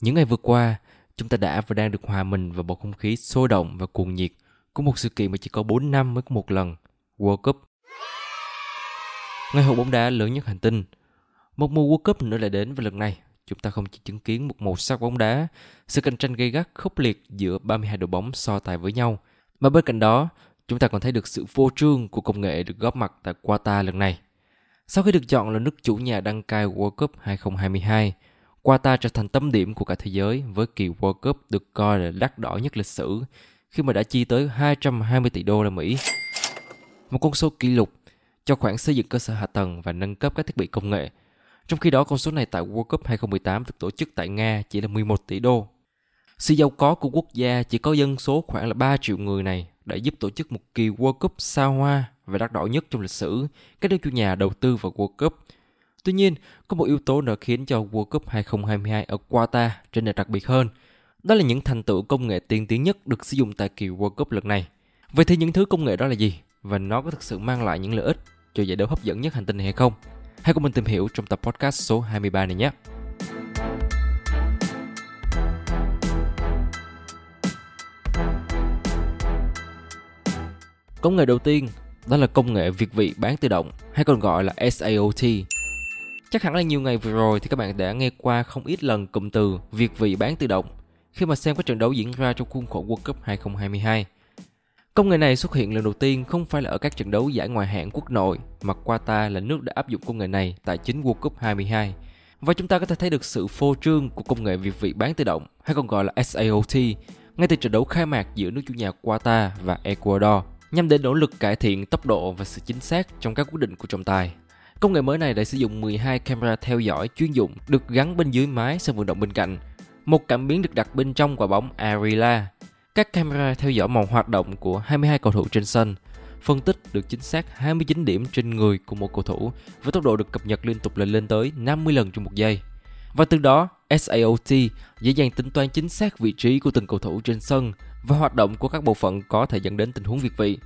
Những ngày vừa qua, chúng ta đã và đang được hòa mình vào bầu không khí sôi động và cuồng nhiệt của một sự kiện mà chỉ có 4 năm mới có một lần, World Cup. Ngày hội bóng đá lớn nhất hành tinh. Một mùa World Cup nữa lại đến và lần này chúng ta không chỉ chứng kiến một màu sắc bóng đá, sự cạnh tranh gay gắt khốc liệt giữa 32 đội bóng so tài với nhau, mà bên cạnh đó, chúng ta còn thấy được sự vô trương của công nghệ được góp mặt tại Qatar lần này. Sau khi được chọn là nước chủ nhà đăng cai World Cup 2022, Qatar trở thành tâm điểm của cả thế giới với kỳ World Cup được coi là đắt đỏ nhất lịch sử khi mà đã chi tới 220 tỷ đô la Mỹ. Một con số kỷ lục cho khoản xây dựng cơ sở hạ tầng và nâng cấp các thiết bị công nghệ. Trong khi đó, con số này tại World Cup 2018 được tổ chức tại Nga chỉ là 11 tỷ đô. Sự giàu có của quốc gia chỉ có dân số khoảng là 3 triệu người này đã giúp tổ chức một kỳ World Cup xa hoa và đắt đỏ nhất trong lịch sử các nước chủ nhà đầu tư vào World Cup – Tuy nhiên, có một yếu tố nữa khiến cho World Cup 2022 ở Qatar trở nên đặc biệt hơn. Đó là những thành tựu công nghệ tiên tiến nhất được sử dụng tại kỳ World Cup lần này. Vậy thì những thứ công nghệ đó là gì? Và nó có thực sự mang lại những lợi ích cho giải đấu hấp dẫn nhất hành tinh này hay không? Hãy cùng mình tìm hiểu trong tập podcast số 23 này nhé. Công nghệ đầu tiên đó là công nghệ việt vị bán tự động hay còn gọi là SAOT Chắc hẳn là nhiều ngày vừa rồi thì các bạn đã nghe qua không ít lần cụm từ việc vị bán tự động khi mà xem các trận đấu diễn ra trong khuôn khổ World Cup 2022. Công nghệ này xuất hiện lần đầu tiên không phải là ở các trận đấu giải ngoại hạng quốc nội, mà Qatar là nước đã áp dụng công nghệ này tại chính World Cup 22. Và chúng ta có thể thấy được sự phô trương của công nghệ việt vị bán tự động, hay còn gọi là SAOT ngay từ trận đấu khai mạc giữa nước chủ nhà Qatar và Ecuador, nhằm để nỗ lực cải thiện tốc độ và sự chính xác trong các quyết định của trọng tài. Công nghệ mới này đã sử dụng 12 camera theo dõi chuyên dụng được gắn bên dưới mái sân vận động bên cạnh. Một cảm biến được đặt bên trong quả bóng Arilla. Các camera theo dõi màu hoạt động của 22 cầu thủ trên sân. Phân tích được chính xác 29 điểm trên người của một cầu thủ với tốc độ được cập nhật liên tục lên lên tới 50 lần trong một giây. Và từ đó, SAOT dễ dàng tính toán chính xác vị trí của từng cầu thủ trên sân và hoạt động của các bộ phận có thể dẫn đến tình huống việt vị.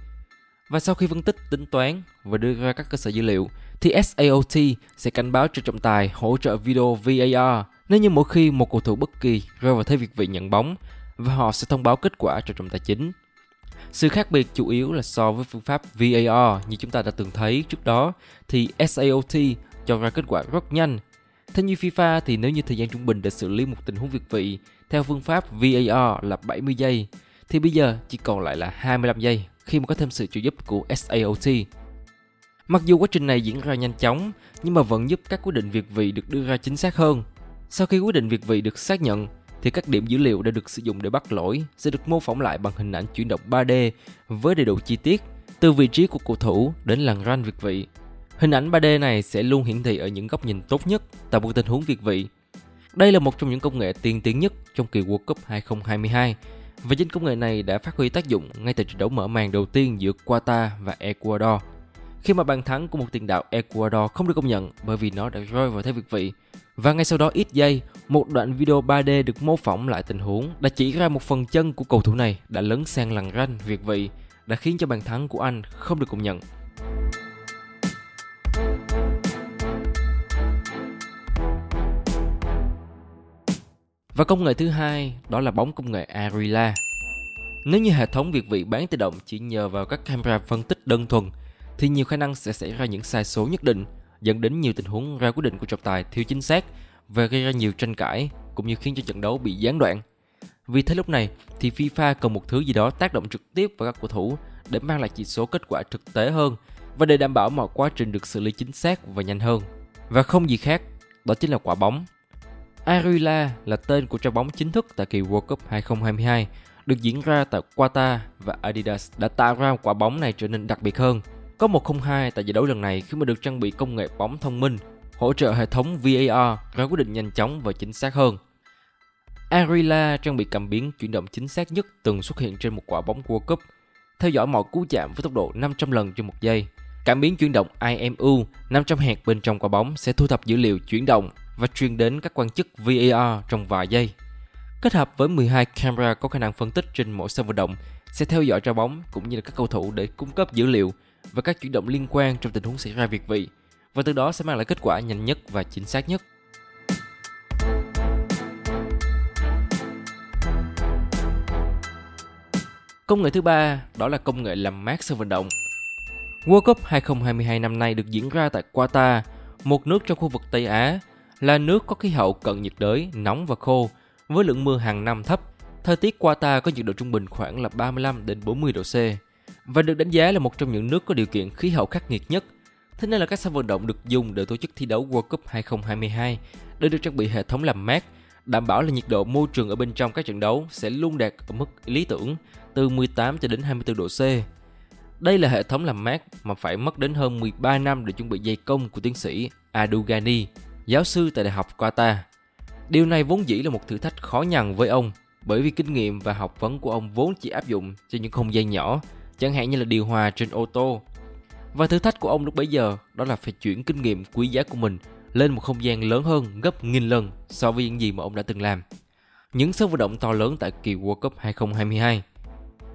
Và sau khi phân tích, tính toán và đưa ra các cơ sở dữ liệu, thì SAOT sẽ cảnh báo cho trọng tài hỗ trợ video VAR nếu như mỗi khi một cầu thủ bất kỳ rơi vào thế việc vị nhận bóng, và họ sẽ thông báo kết quả cho trọng tài chính. Sự khác biệt chủ yếu là so với phương pháp VAR như chúng ta đã từng thấy trước đó, thì SAOT cho ra kết quả rất nhanh. Thế như FIFA thì nếu như thời gian trung bình để xử lý một tình huống việt vị theo phương pháp VAR là 70 giây, thì bây giờ chỉ còn lại là 25 giây khi mà có thêm sự trợ giúp của SAOT. Mặc dù quá trình này diễn ra nhanh chóng, nhưng mà vẫn giúp các quyết định việt vị được đưa ra chính xác hơn. Sau khi quyết định việt vị được xác nhận, thì các điểm dữ liệu đã được sử dụng để bắt lỗi sẽ được mô phỏng lại bằng hình ảnh chuyển động 3D với đầy đủ chi tiết, từ vị trí của cầu thủ đến làn ranh việt vị. Hình ảnh 3D này sẽ luôn hiển thị ở những góc nhìn tốt nhất tại một tình huống việt vị. Đây là một trong những công nghệ tiên tiến nhất trong kỳ World Cup 2022 và chính công nghệ này đã phát huy tác dụng ngay tại trận đấu mở màn đầu tiên giữa Qatar và Ecuador – khi mà bàn thắng của một tiền đạo Ecuador không được công nhận bởi vì nó đã rơi vào thế việt vị. Và ngay sau đó ít giây, một đoạn video 3D được mô phỏng lại tình huống đã chỉ ra một phần chân của cầu thủ này đã lấn sang lằn ranh việt vị, đã khiến cho bàn thắng của anh không được công nhận. Và công nghệ thứ hai đó là bóng công nghệ arila Nếu như hệ thống việt vị bán tự động chỉ nhờ vào các camera phân tích đơn thuần thì nhiều khả năng sẽ xảy ra những sai số nhất định dẫn đến nhiều tình huống ra quyết định của trọng tài thiếu chính xác và gây ra nhiều tranh cãi cũng như khiến cho trận đấu bị gián đoạn. Vì thế lúc này thì FIFA cần một thứ gì đó tác động trực tiếp vào các cầu thủ để mang lại chỉ số kết quả thực tế hơn và để đảm bảo mọi quá trình được xử lý chính xác và nhanh hơn. Và không gì khác, đó chính là quả bóng. Arula là tên của trái bóng chính thức tại kỳ World Cup 2022 được diễn ra tại Qatar và Adidas đã tạo ra quả bóng này trở nên đặc biệt hơn có 102 tại giải đấu lần này khi mà được trang bị công nghệ bóng thông minh hỗ trợ hệ thống VAR ra quyết định nhanh chóng và chính xác hơn. arila trang bị cảm biến chuyển động chính xác nhất từng xuất hiện trên một quả bóng World Cup, theo dõi mọi cú chạm với tốc độ 500 lần trên một giây. Cảm biến chuyển động IMU nằm trong hạt bên trong quả bóng sẽ thu thập dữ liệu chuyển động và truyền đến các quan chức VAR trong vài giây. Kết hợp với 12 camera có khả năng phân tích trên mỗi sân vận động sẽ theo dõi ra bóng cũng như là các cầu thủ để cung cấp dữ liệu và các chuyển động liên quan trong tình huống xảy ra việc vị và từ đó sẽ mang lại kết quả nhanh nhất và chính xác nhất. Công nghệ thứ ba đó là công nghệ làm mát sân vận động. World Cup 2022 năm nay được diễn ra tại Qatar, một nước trong khu vực Tây Á, là nước có khí hậu cận nhiệt đới, nóng và khô, với lượng mưa hàng năm thấp. Thời tiết Qatar có nhiệt độ trung bình khoảng là 35 đến 40 độ C và được đánh giá là một trong những nước có điều kiện khí hậu khắc nghiệt nhất. Thế nên là các sân vận động được dùng để tổ chức thi đấu World Cup 2022 đều được trang bị hệ thống làm mát, đảm bảo là nhiệt độ môi trường ở bên trong các trận đấu sẽ luôn đạt ở mức lý tưởng từ 18 cho đến 24 độ C. Đây là hệ thống làm mát mà phải mất đến hơn 13 năm để chuẩn bị dây công của tiến sĩ Adugani, giáo sư tại Đại học Qatar. Điều này vốn dĩ là một thử thách khó nhằn với ông bởi vì kinh nghiệm và học vấn của ông vốn chỉ áp dụng cho những không gian nhỏ, chẳng hạn như là điều hòa trên ô tô. Và thử thách của ông lúc bấy giờ đó là phải chuyển kinh nghiệm quý giá của mình lên một không gian lớn hơn gấp nghìn lần so với những gì mà ông đã từng làm. Những sân vận động to lớn tại kỳ World Cup 2022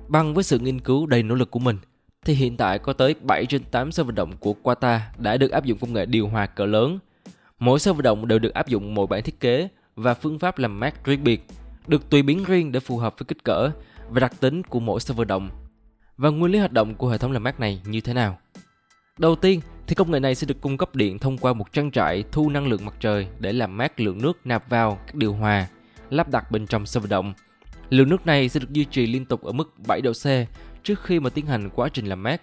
Bằng với sự nghiên cứu đầy nỗ lực của mình, thì hiện tại có tới 7 trên 8 sân vận động của Qatar đã được áp dụng công nghệ điều hòa cỡ lớn. Mỗi sân vận động đều được áp dụng một bản thiết kế và phương pháp làm mát riêng biệt, được tùy biến riêng để phù hợp với kích cỡ và đặc tính của mỗi sân vận động. Và nguyên lý hoạt động của hệ thống làm mát này như thế nào? Đầu tiên thì công nghệ này sẽ được cung cấp điện thông qua một trang trại thu năng lượng mặt trời để làm mát lượng nước nạp vào các điều hòa lắp đặt bên trong sân vận động – Lượng nước này sẽ được duy trì liên tục ở mức 7 độ C trước khi mà tiến hành quá trình làm mát.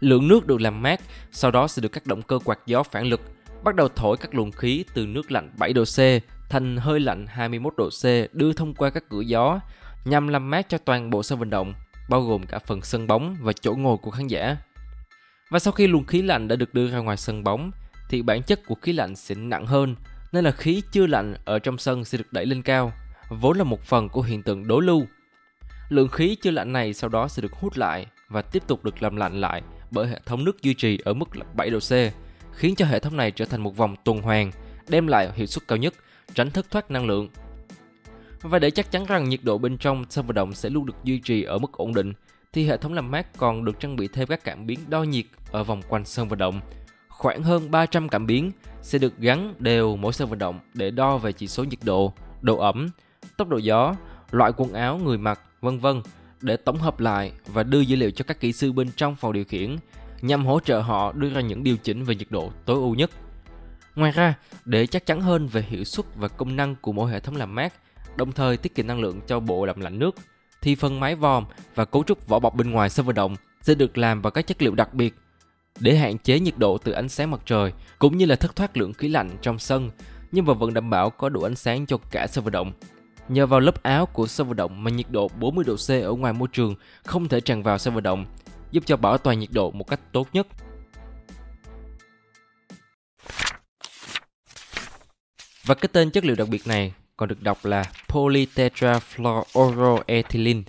Lượng nước được làm mát sau đó sẽ được các động cơ quạt gió phản lực bắt đầu thổi các luồng khí từ nước lạnh 7 độ C thành hơi lạnh 21 độ C đưa thông qua các cửa gió nhằm làm mát cho toàn bộ sân vận động, bao gồm cả phần sân bóng và chỗ ngồi của khán giả. Và sau khi luồng khí lạnh đã được đưa ra ngoài sân bóng, thì bản chất của khí lạnh sẽ nặng hơn, nên là khí chưa lạnh ở trong sân sẽ được đẩy lên cao vốn là một phần của hiện tượng đối lưu. Lượng khí chưa lạnh này sau đó sẽ được hút lại và tiếp tục được làm lạnh lại bởi hệ thống nước duy trì ở mức 7 độ C, khiến cho hệ thống này trở thành một vòng tuần hoàn, đem lại hiệu suất cao nhất, tránh thất thoát năng lượng. Và để chắc chắn rằng nhiệt độ bên trong sân vận động sẽ luôn được duy trì ở mức ổn định, thì hệ thống làm mát còn được trang bị thêm các cảm biến đo nhiệt ở vòng quanh sân vận động. Khoảng hơn 300 cảm biến sẽ được gắn đều mỗi sân vận động để đo về chỉ số nhiệt độ, độ ẩm, tốc độ gió, loại quần áo người mặc, vân vân để tổng hợp lại và đưa dữ liệu cho các kỹ sư bên trong phòng điều khiển nhằm hỗ trợ họ đưa ra những điều chỉnh về nhiệt độ tối ưu nhất. Ngoài ra, để chắc chắn hơn về hiệu suất và công năng của mỗi hệ thống làm mát, đồng thời tiết kiệm năng lượng cho bộ làm lạnh nước, thì phần mái vòm và cấu trúc vỏ bọc bên ngoài server động sẽ được làm bằng các chất liệu đặc biệt để hạn chế nhiệt độ từ ánh sáng mặt trời cũng như là thất thoát lượng khí lạnh trong sân nhưng mà vẫn đảm bảo có đủ ánh sáng cho cả server động Nhờ vào lớp áo của server động mà nhiệt độ 40 độ C ở ngoài môi trường không thể tràn vào server động, giúp cho bảo toàn nhiệt độ một cách tốt nhất. Và cái tên chất liệu đặc biệt này còn được đọc là polytetrafluoroethylene.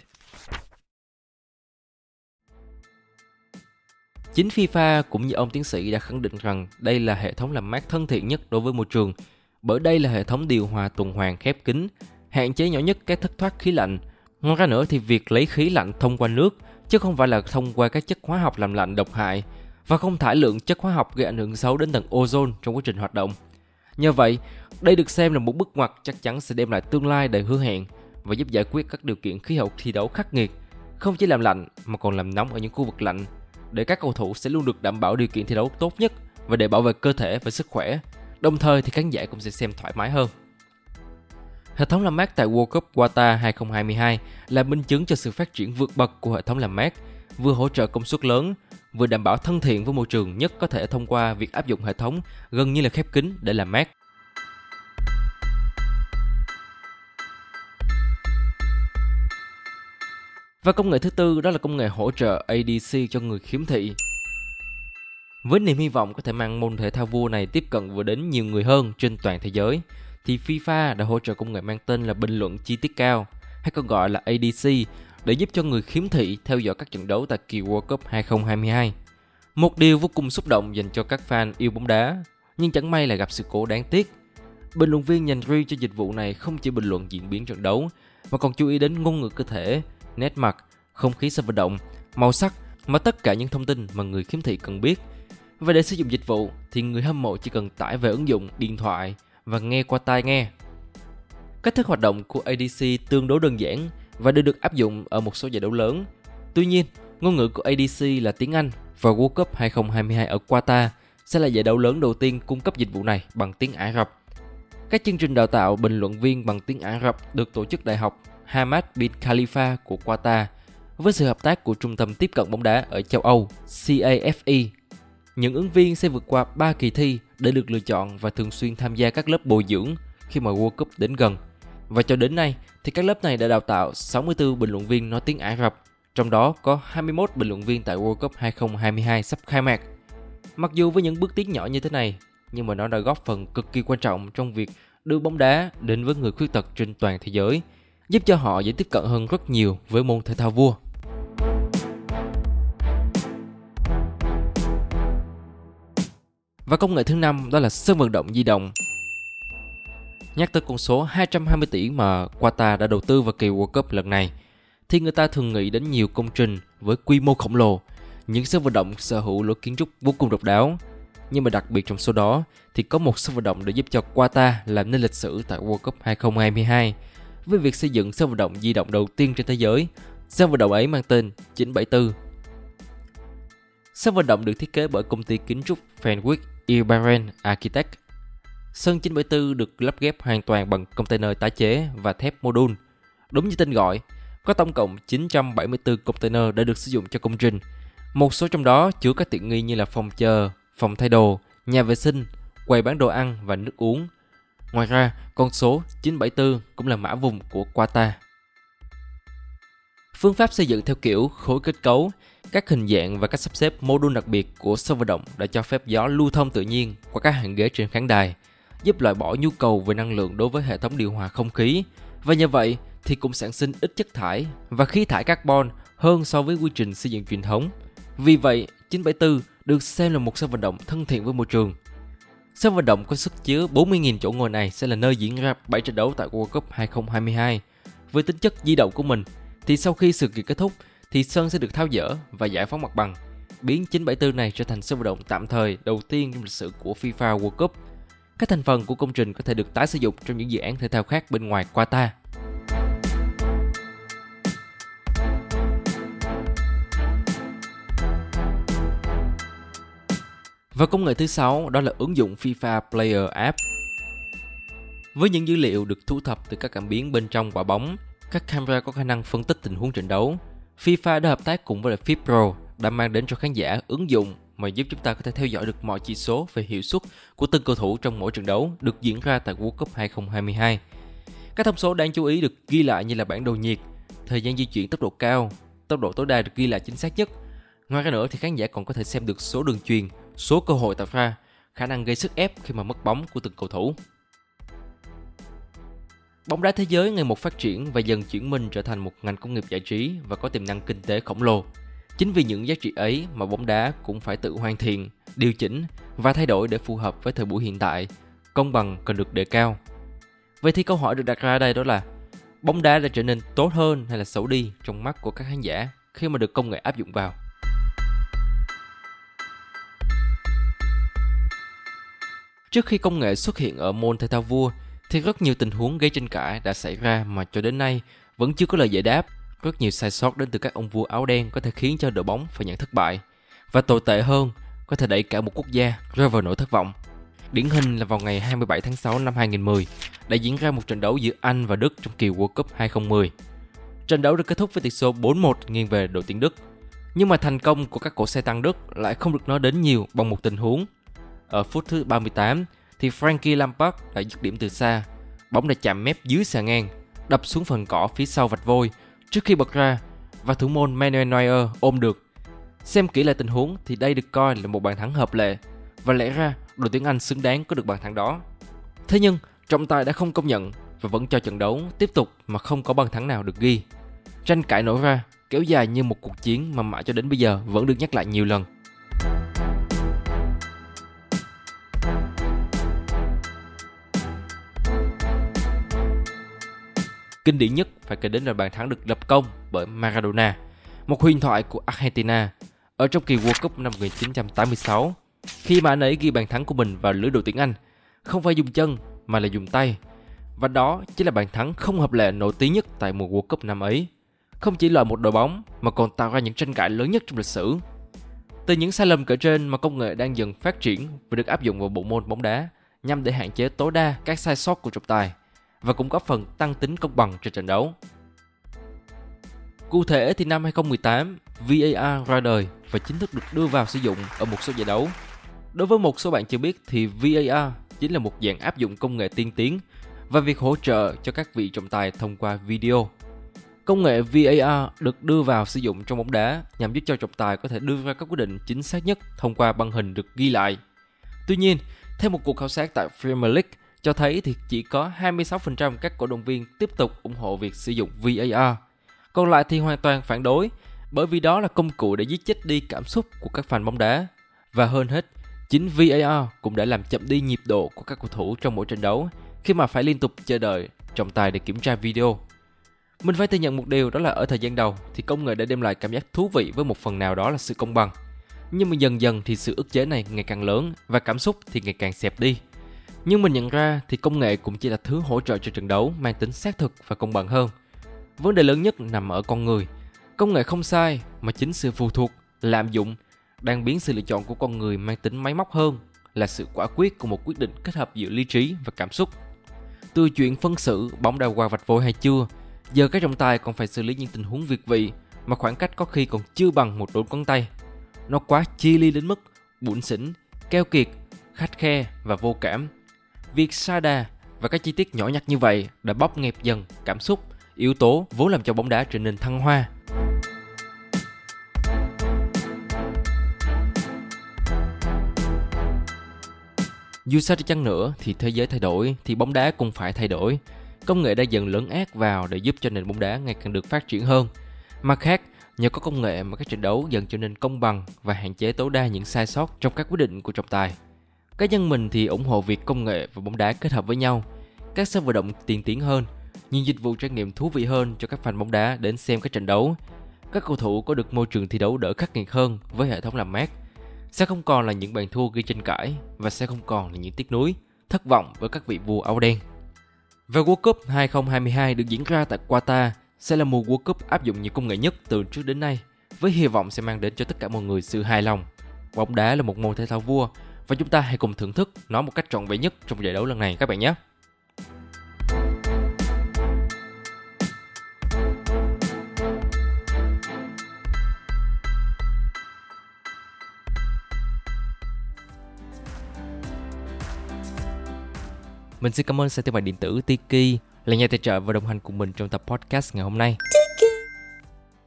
Chính FIFA cũng như ông tiến sĩ đã khẳng định rằng đây là hệ thống làm mát thân thiện nhất đối với môi trường, bởi đây là hệ thống điều hòa tuần hoàn khép kín hạn chế nhỏ nhất cái thất thoát khí lạnh. Ngoài ra nữa thì việc lấy khí lạnh thông qua nước chứ không phải là thông qua các chất hóa học làm lạnh độc hại và không thải lượng chất hóa học gây ảnh hưởng xấu đến tầng ozone trong quá trình hoạt động. Nhờ vậy, đây được xem là một bước ngoặt chắc chắn sẽ đem lại tương lai đầy hứa hẹn và giúp giải quyết các điều kiện khí hậu thi đấu khắc nghiệt, không chỉ làm lạnh mà còn làm nóng ở những khu vực lạnh để các cầu thủ sẽ luôn được đảm bảo điều kiện thi đấu tốt nhất và để bảo vệ cơ thể và sức khỏe. Đồng thời thì khán giả cũng sẽ xem thoải mái hơn. Hệ thống làm mát tại World Cup Qatar 2022 là minh chứng cho sự phát triển vượt bậc của hệ thống làm mát, vừa hỗ trợ công suất lớn, vừa đảm bảo thân thiện với môi trường nhất có thể thông qua việc áp dụng hệ thống gần như là khép kín để làm mát. Và công nghệ thứ tư đó là công nghệ hỗ trợ ADC cho người khiếm thị. Với niềm hy vọng có thể mang môn thể thao vua này tiếp cận vừa đến nhiều người hơn trên toàn thế giới, thì FIFA đã hỗ trợ công nghệ mang tên là bình luận chi tiết cao, hay còn gọi là ADC, để giúp cho người khiếm thị theo dõi các trận đấu tại kỳ World Cup 2022. Một điều vô cùng xúc động dành cho các fan yêu bóng đá, nhưng chẳng may là gặp sự cố đáng tiếc. Bình luận viên dành riêng cho dịch vụ này không chỉ bình luận diễn biến trận đấu, mà còn chú ý đến ngôn ngữ cơ thể, nét mặt, không khí sân vận động, màu sắc mà tất cả những thông tin mà người khiếm thị cần biết. Và để sử dụng dịch vụ thì người hâm mộ chỉ cần tải về ứng dụng điện thoại và nghe qua tai nghe. Cách thức hoạt động của ADC tương đối đơn giản và đều được áp dụng ở một số giải đấu lớn. Tuy nhiên, ngôn ngữ của ADC là tiếng Anh và World Cup 2022 ở Qatar sẽ là giải đấu lớn đầu tiên cung cấp dịch vụ này bằng tiếng Ả Rập. Các chương trình đào tạo bình luận viên bằng tiếng Ả Rập được tổ chức Đại học Hamad bin Khalifa của Qatar với sự hợp tác của Trung tâm Tiếp cận bóng đá ở châu Âu CAFE. Những ứng viên sẽ vượt qua 3 kỳ thi để được lựa chọn và thường xuyên tham gia các lớp bồi dưỡng khi mà World Cup đến gần. Và cho đến nay thì các lớp này đã đào tạo 64 bình luận viên nói tiếng Ả Rập, trong đó có 21 bình luận viên tại World Cup 2022 sắp khai mạc. Mặc dù với những bước tiến nhỏ như thế này, nhưng mà nó đã góp phần cực kỳ quan trọng trong việc đưa bóng đá đến với người khuyết tật trên toàn thế giới, giúp cho họ dễ tiếp cận hơn rất nhiều với môn thể thao vua. Và công nghệ thứ năm đó là sân vận động di động. Nhắc tới con số 220 tỷ mà Qatar đã đầu tư vào kỳ World Cup lần này, thì người ta thường nghĩ đến nhiều công trình với quy mô khổng lồ, những sân vận động sở hữu lối kiến trúc vô cùng độc đáo. Nhưng mà đặc biệt trong số đó thì có một sân vận động để giúp cho Qatar làm nên lịch sử tại World Cup 2022 với việc xây dựng sân vận động di động đầu tiên trên thế giới. Sân vận động ấy mang tên 974. Sân vận động được thiết kế bởi công ty kiến trúc Fenwick Ibarren Architect. Sân 974 được lắp ghép hoàn toàn bằng container tái chế và thép module. Đúng như tên gọi, có tổng cộng 974 container đã được sử dụng cho công trình. Một số trong đó chứa các tiện nghi như là phòng chờ, phòng thay đồ, nhà vệ sinh, quầy bán đồ ăn và nước uống. Ngoài ra, con số 974 cũng là mã vùng của Qatar. Phương pháp xây dựng theo kiểu khối kết cấu, các hình dạng và cách sắp xếp module đặc biệt của sân vận động đã cho phép gió lưu thông tự nhiên qua các hàng ghế trên khán đài, giúp loại bỏ nhu cầu về năng lượng đối với hệ thống điều hòa không khí và như vậy thì cũng sản sinh ít chất thải và khí thải carbon hơn so với quy trình xây dựng truyền thống. Vì vậy, 974 được xem là một sân vận động thân thiện với môi trường. Sân vận động có sức chứa 40.000 chỗ ngồi này sẽ là nơi diễn ra 7 trận đấu tại World Cup 2022. Với tính chất di động của mình, thì sau khi sự kiện kết thúc thì sân sẽ được tháo dỡ và giải phóng mặt bằng, biến 974 này trở thành sân vận động tạm thời đầu tiên trong lịch sử của FIFA World Cup. Các thành phần của công trình có thể được tái sử dụng trong những dự án thể thao khác bên ngoài Qatar. Và công nghệ thứ sáu đó là ứng dụng FIFA Player App. Với những dữ liệu được thu thập từ các cảm biến bên trong quả bóng, các camera có khả năng phân tích tình huống trận đấu. FIFA đã hợp tác cùng với FIFA Pro đã mang đến cho khán giả ứng dụng mà giúp chúng ta có thể theo dõi được mọi chỉ số về hiệu suất của từng cầu thủ trong mỗi trận đấu được diễn ra tại World Cup 2022. Các thông số đáng chú ý được ghi lại như là bản đồ nhiệt, thời gian di chuyển tốc độ cao, tốc độ tối đa được ghi lại chính xác nhất. Ngoài ra nữa thì khán giả còn có thể xem được số đường truyền, số cơ hội tạo ra, khả năng gây sức ép khi mà mất bóng của từng cầu thủ. Bóng đá thế giới ngày một phát triển và dần chuyển mình trở thành một ngành công nghiệp giải trí và có tiềm năng kinh tế khổng lồ. Chính vì những giá trị ấy mà bóng đá cũng phải tự hoàn thiện, điều chỉnh và thay đổi để phù hợp với thời buổi hiện tại. Công bằng cần được đề cao. Vậy thì câu hỏi được đặt ra đây đó là bóng đá đã trở nên tốt hơn hay là xấu đi trong mắt của các khán giả khi mà được công nghệ áp dụng vào? Trước khi công nghệ xuất hiện ở môn thể thao vua thì rất nhiều tình huống gây tranh cãi đã xảy ra mà cho đến nay vẫn chưa có lời giải đáp. Rất nhiều sai sót đến từ các ông vua áo đen có thể khiến cho đội bóng phải nhận thất bại. Và tồi tệ hơn, có thể đẩy cả một quốc gia rơi vào nỗi thất vọng. Điển hình là vào ngày 27 tháng 6 năm 2010 đã diễn ra một trận đấu giữa Anh và Đức trong kỳ World Cup 2010. Trận đấu được kết thúc với tỷ số 4-1 nghiêng về đội tuyển Đức. Nhưng mà thành công của các cổ xe tăng Đức lại không được nói đến nhiều bằng một tình huống. Ở phút thứ 38, thì Frankie Lampard đã dứt điểm từ xa. Bóng đã chạm mép dưới xà ngang, đập xuống phần cỏ phía sau vạch vôi trước khi bật ra và thủ môn Manuel Neuer ôm được. Xem kỹ lại tình huống thì đây được coi là một bàn thắng hợp lệ và lẽ ra đội tuyển Anh xứng đáng có được bàn thắng đó. Thế nhưng trọng tài đã không công nhận và vẫn cho trận đấu tiếp tục mà không có bàn thắng nào được ghi. Tranh cãi nổ ra, kéo dài như một cuộc chiến mà mãi cho đến bây giờ vẫn được nhắc lại nhiều lần. Kinh điển nhất phải kể đến là bàn thắng được lập công bởi Maradona, một huyền thoại của Argentina ở trong kỳ World Cup năm 1986 khi mà anh ấy ghi bàn thắng của mình vào lưới đội tuyển Anh, không phải dùng chân mà là dùng tay. Và đó chính là bàn thắng không hợp lệ nổi tiếng nhất tại mùa World Cup năm ấy. Không chỉ loại một đội bóng mà còn tạo ra những tranh cãi lớn nhất trong lịch sử. Từ những sai lầm kể trên mà công nghệ đang dần phát triển và được áp dụng vào bộ môn bóng đá nhằm để hạn chế tối đa các sai sót của trọng tài và cũng góp phần tăng tính công bằng cho trận đấu. Cụ thể thì năm 2018, VAR ra đời và chính thức được đưa vào sử dụng ở một số giải đấu. Đối với một số bạn chưa biết thì VAR chính là một dạng áp dụng công nghệ tiên tiến và việc hỗ trợ cho các vị trọng tài thông qua video. Công nghệ VAR được đưa vào sử dụng trong bóng đá nhằm giúp cho trọng tài có thể đưa ra các quyết định chính xác nhất thông qua băng hình được ghi lại. Tuy nhiên, theo một cuộc khảo sát tại Premier League cho thấy thì chỉ có 26% các cổ động viên tiếp tục ủng hộ việc sử dụng VAR. Còn lại thì hoàn toàn phản đối, bởi vì đó là công cụ để giết chết đi cảm xúc của các fan bóng đá. Và hơn hết, chính VAR cũng đã làm chậm đi nhịp độ của các cầu thủ trong mỗi trận đấu khi mà phải liên tục chờ đợi trọng tài để kiểm tra video. Mình phải thừa nhận một điều đó là ở thời gian đầu thì công nghệ đã đem lại cảm giác thú vị với một phần nào đó là sự công bằng. Nhưng mà dần dần thì sự ức chế này ngày càng lớn và cảm xúc thì ngày càng xẹp đi. Nhưng mình nhận ra thì công nghệ cũng chỉ là thứ hỗ trợ cho trận đấu mang tính xác thực và công bằng hơn. Vấn đề lớn nhất nằm ở con người. Công nghệ không sai mà chính sự phụ thuộc, lạm dụng đang biến sự lựa chọn của con người mang tính máy móc hơn là sự quả quyết của một quyết định kết hợp giữa lý trí và cảm xúc. Từ chuyện phân xử bóng đã qua vạch vôi hay chưa, giờ các trọng tài còn phải xử lý những tình huống việt vị mà khoảng cách có khi còn chưa bằng một đốt ngón tay. Nó quá chi ly đến mức bủn xỉn, keo kiệt, khắt khe và vô cảm Việc xa đà và các chi tiết nhỏ nhặt như vậy đã bóp nghẹt dần cảm xúc, yếu tố vốn làm cho bóng đá trở nên thăng hoa. Dù sao đi chăng nữa thì thế giới thay đổi thì bóng đá cũng phải thay đổi. Công nghệ đã dần lớn ác vào để giúp cho nền bóng đá ngày càng được phát triển hơn. Mặt khác, nhờ có công nghệ mà các trận đấu dần trở nên công bằng và hạn chế tối đa những sai sót trong các quyết định của trọng tài. Cá nhân mình thì ủng hộ việc công nghệ và bóng đá kết hợp với nhau. Các sân vận động tiên tiến hơn, nhiều dịch vụ trải nghiệm thú vị hơn cho các fan bóng đá đến xem các trận đấu. Các cầu thủ có được môi trường thi đấu đỡ khắc nghiệt hơn với hệ thống làm mát. Sẽ không còn là những bàn thua gây tranh cãi và sẽ không còn là những tiếc nuối, thất vọng với các vị vua áo đen. Và World Cup 2022 được diễn ra tại Qatar sẽ là mùa World Cup áp dụng nhiều công nghệ nhất từ trước đến nay, với hy vọng sẽ mang đến cho tất cả mọi người sự hài lòng. Bóng đá là một môn thể thao vua và chúng ta hãy cùng thưởng thức nó một cách trọn vẹn nhất trong giải đấu lần này các bạn nhé. Mình xin cảm ơn sàn thương mại điện tử Tiki là nhà tài trợ và đồng hành cùng mình trong tập podcast ngày hôm nay. Tiki.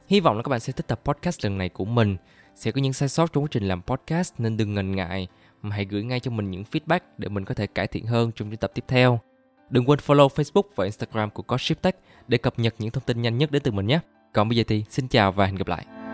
Hy vọng là các bạn sẽ thích tập podcast lần này của mình. Sẽ có những sai sót trong quá trình làm podcast nên đừng ngần ngại mà hãy gửi ngay cho mình những feedback để mình có thể cải thiện hơn trong những tập tiếp theo. Đừng quên follow Facebook và Instagram của Godship Tech để cập nhật những thông tin nhanh nhất đến từ mình nhé. Còn bây giờ thì xin chào và hẹn gặp lại.